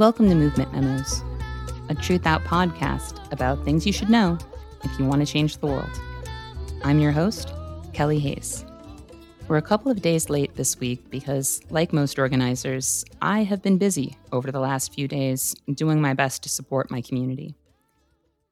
Welcome to Movement Memos, a Truthout podcast about things you should know if you want to change the world. I'm your host, Kelly Hayes. We're a couple of days late this week because, like most organizers, I have been busy over the last few days doing my best to support my community.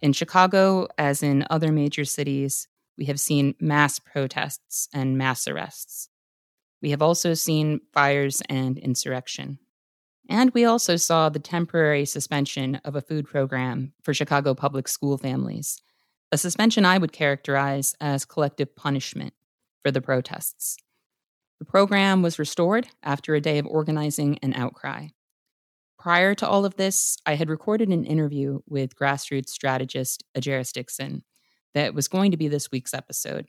In Chicago, as in other major cities, we have seen mass protests and mass arrests. We have also seen fires and insurrection. And we also saw the temporary suspension of a food program for Chicago public school families, a suspension I would characterize as collective punishment for the protests. The program was restored after a day of organizing and outcry. Prior to all of this, I had recorded an interview with grassroots strategist Ejeris Dixon that was going to be this week's episode.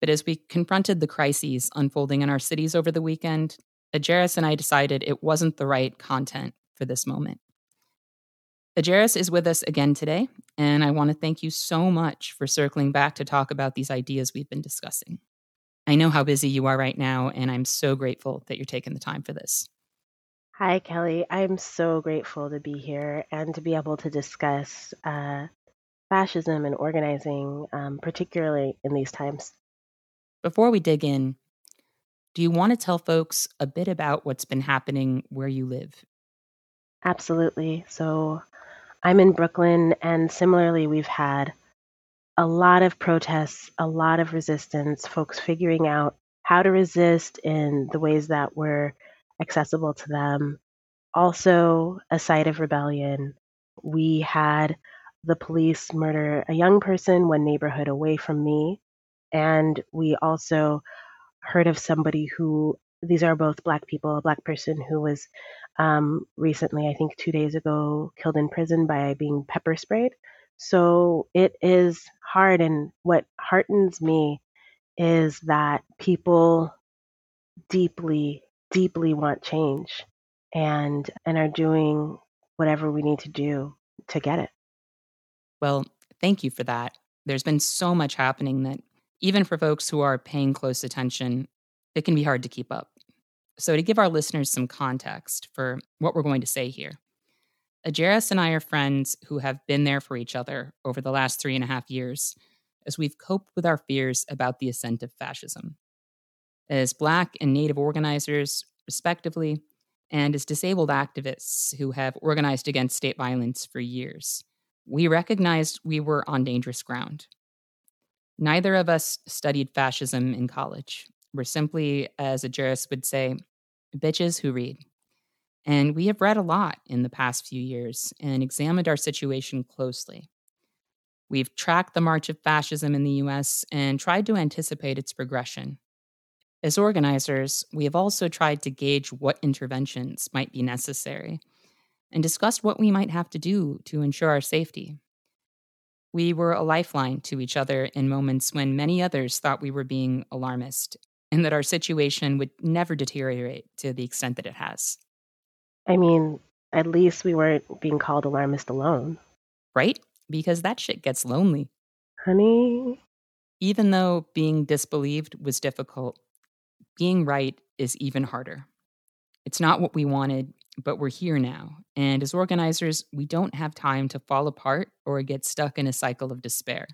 But as we confronted the crises unfolding in our cities over the weekend, Ejeris and I decided it wasn't the right content for this moment. Ejeris is with us again today, and I want to thank you so much for circling back to talk about these ideas we've been discussing. I know how busy you are right now, and I'm so grateful that you're taking the time for this. Hi, Kelly. I'm so grateful to be here and to be able to discuss uh, fascism and organizing, um, particularly in these times. Before we dig in, do you want to tell folks a bit about what's been happening where you live? Absolutely. So I'm in Brooklyn, and similarly, we've had a lot of protests, a lot of resistance, folks figuring out how to resist in the ways that were accessible to them. Also, a site of rebellion. We had the police murder a young person one neighborhood away from me. And we also heard of somebody who these are both black people, a black person who was um, recently, I think two days ago, killed in prison by being pepper sprayed. So it is hard. And what heartens me is that people deeply, deeply want change and and are doing whatever we need to do to get it. Well, thank you for that. There's been so much happening that even for folks who are paying close attention, it can be hard to keep up. So, to give our listeners some context for what we're going to say here, Ejeris and I are friends who have been there for each other over the last three and a half years as we've coped with our fears about the ascent of fascism. As Black and Native organizers, respectively, and as disabled activists who have organized against state violence for years, we recognized we were on dangerous ground. Neither of us studied fascism in college. We're simply, as Ejeris would say, bitches who read. And we have read a lot in the past few years and examined our situation closely. We've tracked the march of fascism in the US and tried to anticipate its progression. As organizers, we have also tried to gauge what interventions might be necessary and discussed what we might have to do to ensure our safety. We were a lifeline to each other in moments when many others thought we were being alarmist and that our situation would never deteriorate to the extent that it has. I mean, at least we weren't being called alarmist alone. Right? Because that shit gets lonely. Honey. Even though being disbelieved was difficult, being right is even harder. It's not what we wanted, but we're here now. And as organizers, we don't have time to fall apart or get stuck in a cycle of despair.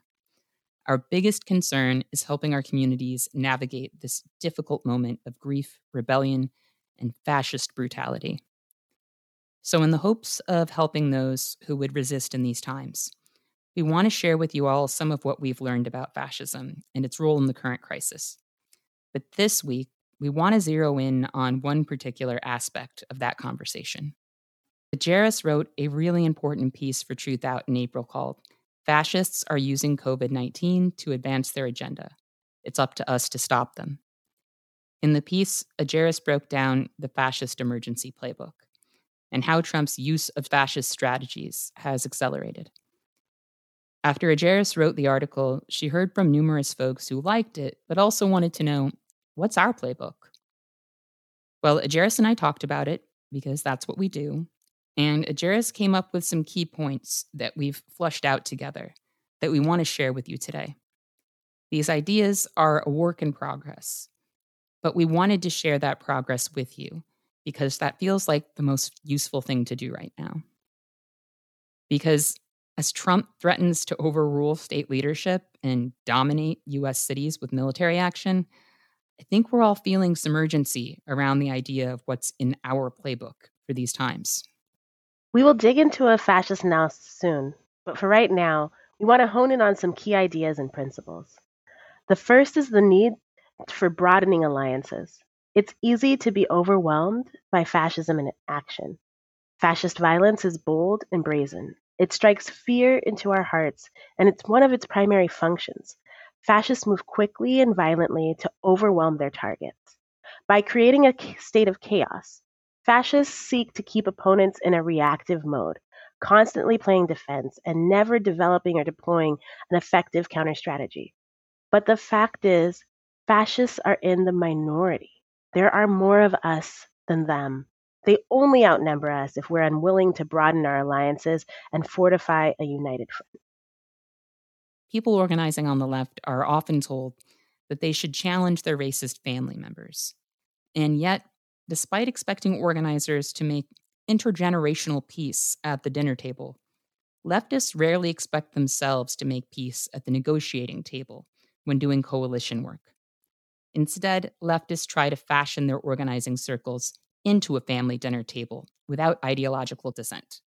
Our biggest concern is helping our communities navigate this difficult moment of grief, rebellion, and fascist brutality. So, in the hopes of helping those who would resist in these times, we want to share with you all some of what we've learned about fascism and its role in the current crisis. But this week, we want to zero in on one particular aspect of that conversation. Ejeris wrote a really important piece for Truthout in April called Fascists Are Using COVID 19 to Advance Their Agenda. It's up to us to stop them. In the piece, Ejeris broke down the fascist emergency playbook and how Trump's use of fascist strategies has accelerated. After Ejeris wrote the article, she heard from numerous folks who liked it, but also wanted to know what's our playbook? Well, Ejeris and I talked about it because that's what we do. And Ejeris came up with some key points that we've flushed out together that we want to share with you today. These ideas are a work in progress, but we wanted to share that progress with you because that feels like the most useful thing to do right now. Because as Trump threatens to overrule state leadership and dominate US cities with military action, I think we're all feeling some urgency around the idea of what's in our playbook for these times. We will dig into a fascist analysis soon, but for right now, we want to hone in on some key ideas and principles. The first is the need for broadening alliances. It's easy to be overwhelmed by fascism in action. Fascist violence is bold and brazen. It strikes fear into our hearts, and it's one of its primary functions. Fascists move quickly and violently to overwhelm their targets. By creating a state of chaos, fascists seek to keep opponents in a reactive mode, constantly playing defense and never developing or deploying an effective counter strategy. But the fact is, fascists are in the minority. There are more of us than them. They only outnumber us if we're unwilling to broaden our alliances and fortify a united front. People organizing on the left are often told that they should challenge their racist family members. And yet, despite expecting organizers to make intergenerational peace at the dinner table, leftists rarely expect themselves to make peace at the negotiating table when doing coalition work. Instead, leftists try to fashion their organizing circles into a family dinner table without ideological dissent.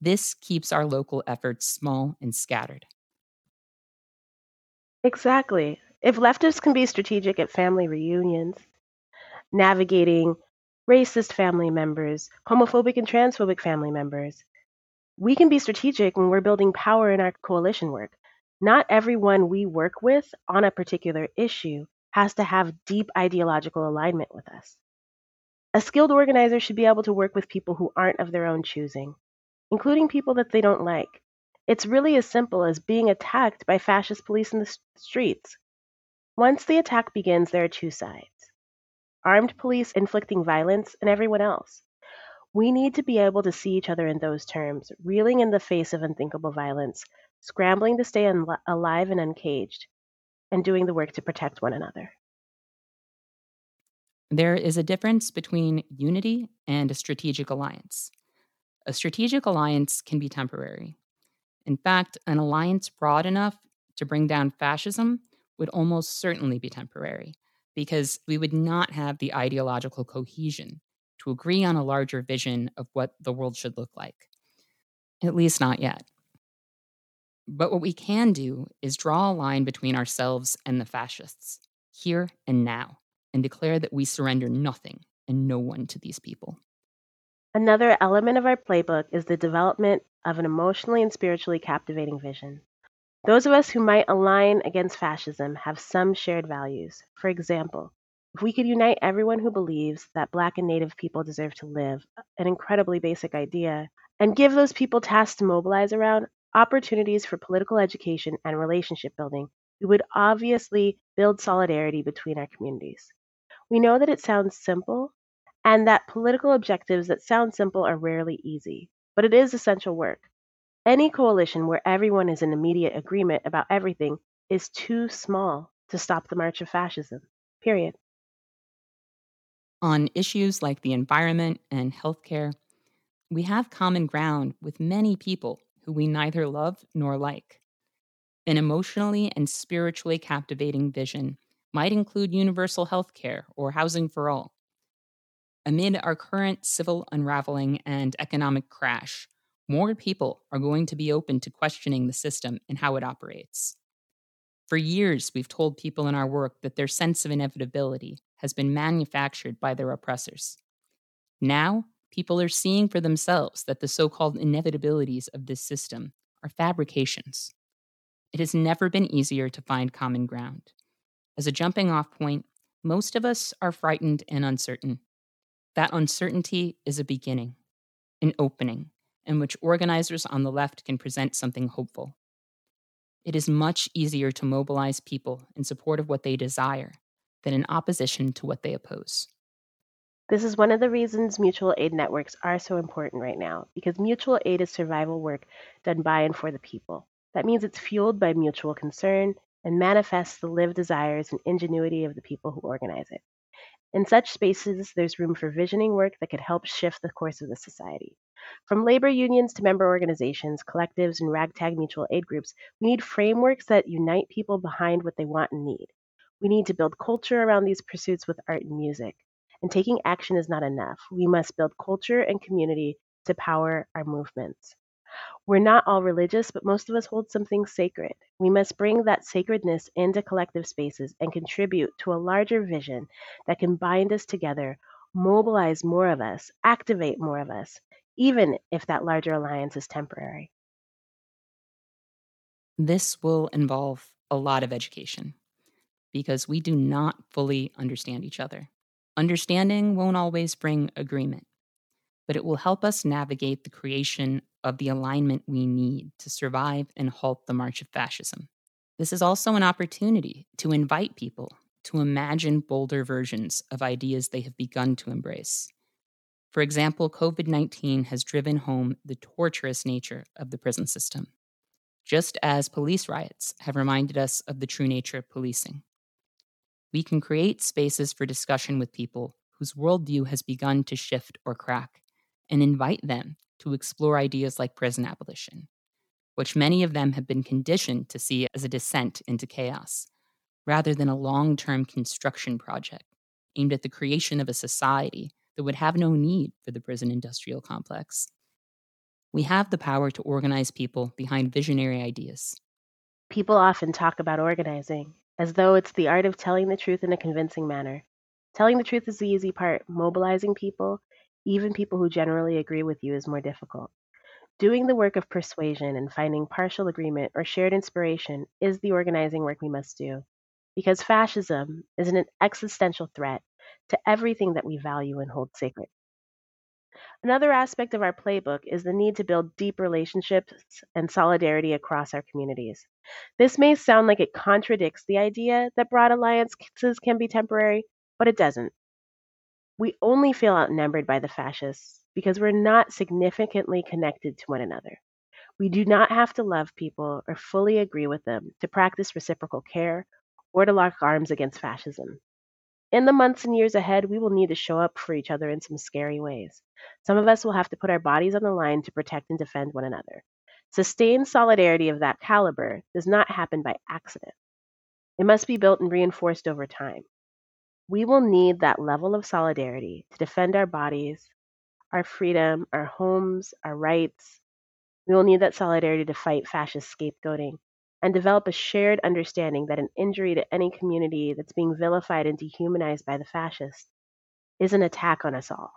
This keeps our local efforts small and scattered. Exactly. If leftists can be strategic at family reunions, navigating racist family members, homophobic and transphobic family members, we can be strategic when we're building power in our coalition work. Not everyone we work with on a particular issue has to have deep ideological alignment with us. A skilled organizer should be able to work with people who aren't of their own choosing, including people that they don't like. It's really as simple as being attacked by fascist police in the streets. Once the attack begins, there are two sides armed police inflicting violence and everyone else. We need to be able to see each other in those terms, reeling in the face of unthinkable violence, scrambling to stay un- alive and uncaged, and doing the work to protect one another. There is a difference between unity and a strategic alliance. A strategic alliance can be temporary. In fact, an alliance broad enough to bring down fascism would almost certainly be temporary, because we would not have the ideological cohesion to agree on a larger vision of what the world should look like. At least not yet. But what we can do is draw a line between ourselves and the fascists, here and now, and declare that we surrender nothing and no one to these people. Another element of our playbook is the development of an emotionally and spiritually captivating vision. Those of us who might align against fascism have some shared values. For example, if we could unite everyone who believes that Black and Native people deserve to live, an incredibly basic idea, and give those people tasks to mobilize around, opportunities for political education and relationship building, we would obviously build solidarity between our communities. We know that it sounds simple and that political objectives that sound simple are rarely easy, but it is essential work. Any coalition where everyone is in immediate agreement about everything is too small to stop the march of fascism. Period. On issues like the environment and healthcare, we have common ground with many people who we neither love nor like. An emotionally and spiritually captivating vision might include universal healthcare or housing for all. Amid our current civil unraveling and economic crash, more people are going to be open to questioning the system and how it operates. For years, we've told people in our work that their sense of inevitability has been manufactured by their oppressors. Now, people are seeing for themselves that the so called inevitabilities of this system are fabrications. It has never been easier to find common ground. As a jumping off point, most of us are frightened and uncertain. That uncertainty is a beginning, an opening, in which organizers on the left can present something hopeful. It is much easier to mobilize people in support of what they desire than in opposition to what they oppose. This is one of the reasons mutual aid networks are so important right now, because mutual aid is survival work done by and for the people. That means it's fueled by mutual concern and manifests the lived desires and ingenuity of the people who organize it. In such spaces, there's room for visioning work that could help shift the course of the society. From labor unions to member organizations, collectives, and ragtag mutual aid groups, we need frameworks that unite people behind what they want and need. We need to build culture around these pursuits with art and music. And taking action is not enough. We must build culture and community to power our movements. We're not all religious, but most of us hold something sacred. We must bring that sacredness into collective spaces and contribute to a larger vision that can bind us together, mobilize more of us, activate more of us, even if that larger alliance is temporary. This will involve a lot of education because we do not fully understand each other. Understanding won't always bring agreement, but it will help us navigate the creation of the alignment we need to survive and halt the march of fascism. This is also an opportunity to invite people to imagine bolder versions of ideas they have begun to embrace. For example, COVID 19 has driven home the torturous nature of the prison system, just as police riots have reminded us of the true nature of policing. We can create spaces for discussion with people whose worldview has begun to shift or crack and invite them to explore ideas like prison abolition, which many of them have been conditioned to see as a descent into chaos, rather than a long term construction project aimed at the creation of a society that would have no need for the prison industrial complex. We have the power to organize people behind visionary ideas. People often talk about organizing as though it's the art of telling the truth in a convincing manner. Telling the truth is the easy part, mobilizing people even people who generally agree with you is more difficult. Doing the work of persuasion and finding partial agreement or shared inspiration is the organizing work we must do, because fascism is an existential threat to everything that we value and hold sacred. Another aspect of our playbook is the need to build deep relationships and solidarity across our communities. This may sound like it contradicts the idea that broad alliances can be temporary, but it doesn't. We only feel outnumbered by the fascists because we're not significantly connected to one another. We do not have to love people or fully agree with them to practice reciprocal care or to lock arms against fascism. In the months and years ahead, we will need to show up for each other in some scary ways. Some of us will have to put our bodies on the line to protect and defend one another. Sustained solidarity of that caliber does not happen by accident. It must be built and reinforced over time. We will need that level of solidarity to defend our bodies, our freedom, our homes, our rights. We will need that solidarity to fight fascist scapegoating and develop a shared understanding that an injury to any community that's being vilified and dehumanized by the fascists is an attack on us all.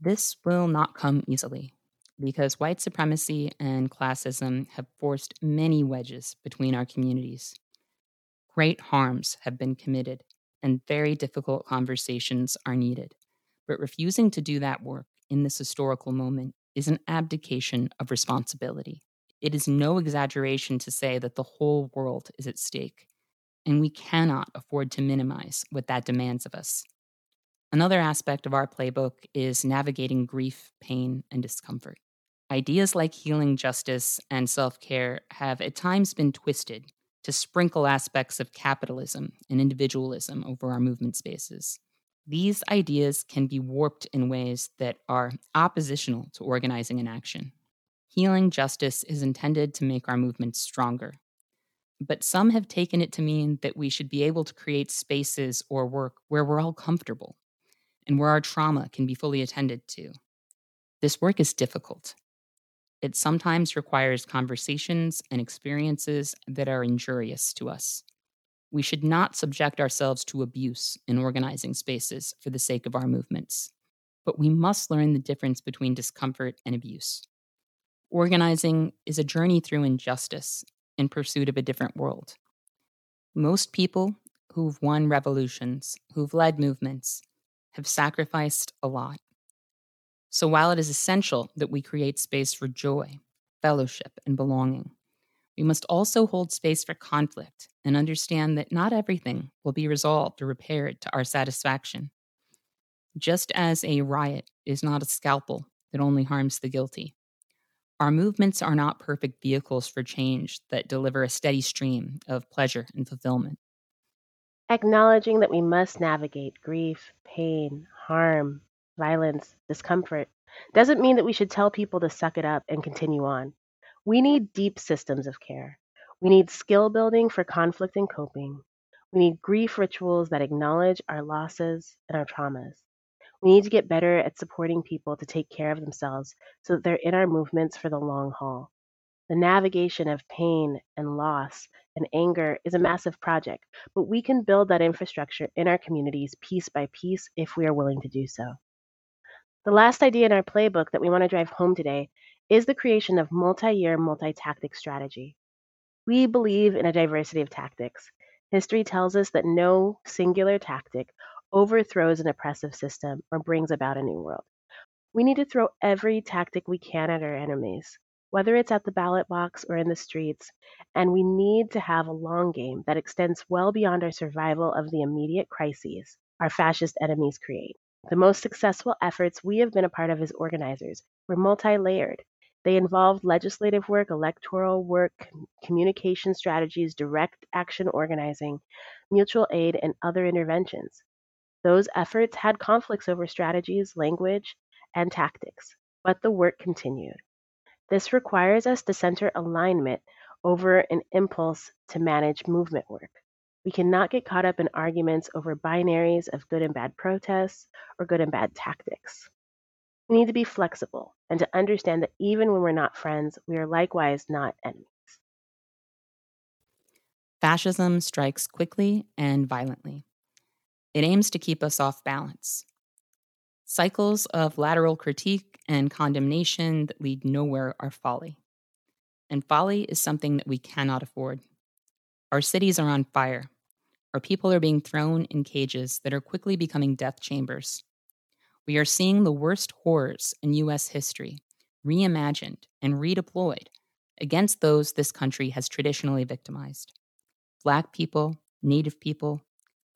This will not come easily because white supremacy and classism have forced many wedges between our communities. Great harms have been committed, and very difficult conversations are needed. But refusing to do that work in this historical moment is an abdication of responsibility. It is no exaggeration to say that the whole world is at stake, and we cannot afford to minimize what that demands of us. Another aspect of our playbook is navigating grief, pain, and discomfort. Ideas like healing justice and self care have at times been twisted to sprinkle aspects of capitalism and individualism over our movement spaces. These ideas can be warped in ways that are oppositional to organizing and action. Healing justice is intended to make our movements stronger. But some have taken it to mean that we should be able to create spaces or work where we're all comfortable and where our trauma can be fully attended to. This work is difficult it sometimes requires conversations and experiences that are injurious to us. We should not subject ourselves to abuse in organizing spaces for the sake of our movements, but we must learn the difference between discomfort and abuse. Organizing is a journey through injustice in pursuit of a different world. Most people who've won revolutions, who've led movements, have sacrificed a lot. So while it is essential that we create space for joy, fellowship, and belonging, we must also hold space for conflict and understand that not everything will be resolved or repaired to our satisfaction. Just as a riot is not a scalpel that only harms the guilty, our movements are not perfect vehicles for change that deliver a steady stream of pleasure and fulfillment. Acknowledging that we must navigate grief, pain, harm, violence, discomfort doesn't mean that we should tell people to suck it up and continue on. We need deep systems of care. We need skill building for conflict and coping. We need grief rituals that acknowledge our losses and our traumas. We need to get better at supporting people to take care of themselves so that they're in our movements for the long haul. The navigation of pain and loss and anger is a massive project, but we can build that infrastructure in our communities piece by piece if we are willing to do so. The last idea in our playbook that we want to drive home today is the creation of multi year, multi tactic strategy. We believe in a diversity of tactics. History tells us that no singular tactic overthrows an oppressive system or brings about a new world. We need to throw every tactic we can at our enemies, whether it's at the ballot box or in the streets, and we need to have a long game that extends well beyond our survival of the immediate crises our fascist enemies create. The most successful efforts we have been a part of as organizers were multi layered. They involved legislative work, electoral work, communication strategies, direct action organizing, mutual aid, and other interventions. Those efforts had conflicts over strategies, language, and tactics, but the work continued. This requires us to center alignment over an impulse to manage movement work. We cannot get caught up in arguments over binaries of good and bad protests or good and bad tactics. We need to be flexible and to understand that even when we're not friends, we are likewise not enemies. Fascism strikes quickly and violently. It aims to keep us off balance. Cycles of lateral critique and condemnation that lead nowhere are folly. And folly is something that we cannot afford. Our cities are on fire. Our people are being thrown in cages that are quickly becoming death chambers. We are seeing the worst horrors in US history reimagined and redeployed against those this country has traditionally victimized Black people, Native people,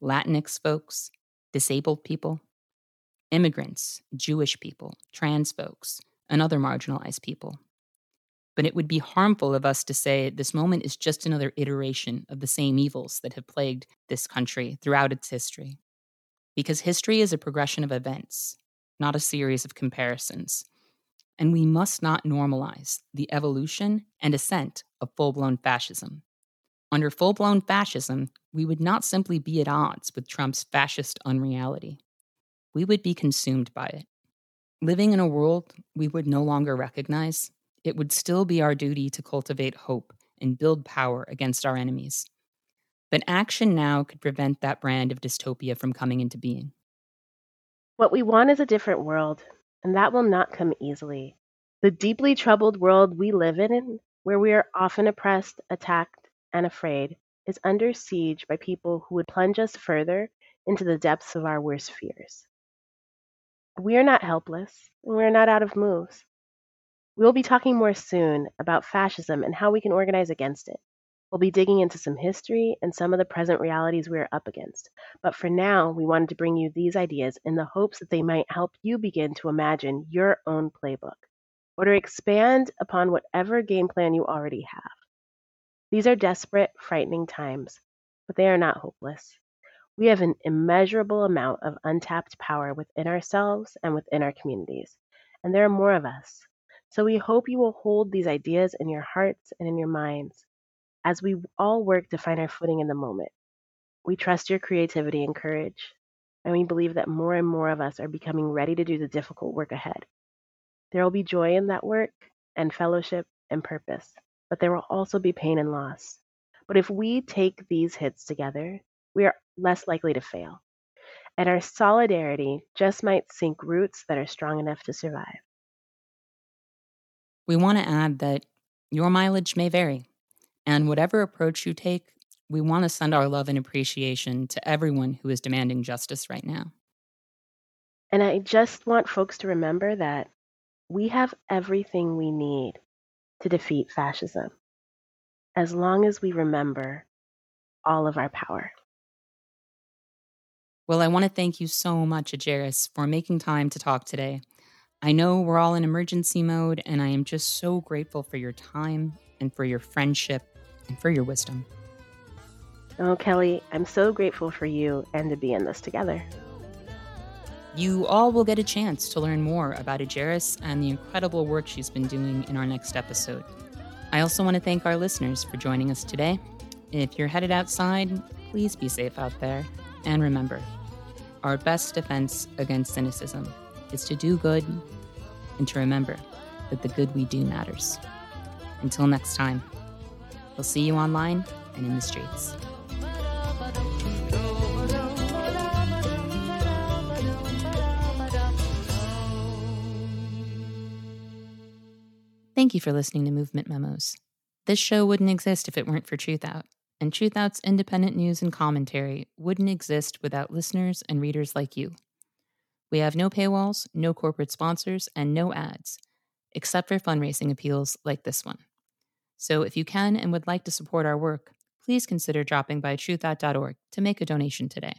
Latinx folks, disabled people, immigrants, Jewish people, trans folks, and other marginalized people but it would be harmful of us to say this moment is just another iteration of the same evils that have plagued this country throughout its history. Because history is a progression of events, not a series of comparisons. And we must not normalize the evolution and ascent of full blown fascism. Under full blown fascism, we would not simply be at odds with Trump's fascist unreality, we would be consumed by it. Living in a world we would no longer recognize it would still be our duty to cultivate hope and build power against our enemies. But action now could prevent that brand of dystopia from coming into being. What we want is a different world, and that will not come easily. The deeply troubled world we live in, where we are often oppressed, attacked, and afraid, is under siege by people who would plunge us further into the depths of our worst fears. We are not helpless, and we are not out of moves. We will be talking more soon about fascism and how we can organize against it. We'll be digging into some history and some of the present realities we are up against. But for now, we wanted to bring you these ideas in the hopes that they might help you begin to imagine your own playbook or to expand upon whatever game plan you already have. These are desperate, frightening times, but they are not hopeless. We have an immeasurable amount of untapped power within ourselves and within our communities, and there are more of us. So we hope you will hold these ideas in your hearts and in your minds as we all work to find our footing in the moment. We trust your creativity and courage, and we believe that more and more of us are becoming ready to do the difficult work ahead. There will be joy in that work, and fellowship and purpose, but there will also be pain and loss. But if we take these hits together, we are less likely to fail. And our solidarity just might sink roots that are strong enough to survive. We want to add that your mileage may vary, and whatever approach you take, we want to send our love and appreciation to everyone who is demanding justice right now. And I just want folks to remember that we have everything we need to defeat fascism as long as we remember all of our power. Well, I want to thank you so much, Ejeris, for making time to talk today. I know we're all in emergency mode, and I am just so grateful for your time and for your friendship and for your wisdom. Oh, Kelly, I'm so grateful for you and to be in this together. You all will get a chance to learn more about Ejeris and the incredible work she's been doing in our next episode. I also want to thank our listeners for joining us today. If you're headed outside, please be safe out there. And remember, our best defense against cynicism is to do good and to remember that the good we do matters. Until next time, we'll see you online and in the streets. Thank you for listening to Movement Memos. This show wouldn't exist if it weren't for Truthout, and Truthout's independent news and commentary wouldn't exist without listeners and readers like you. We have no paywalls, no corporate sponsors, and no ads, except for fundraising appeals like this one. So if you can and would like to support our work, please consider dropping by truthout.org to make a donation today.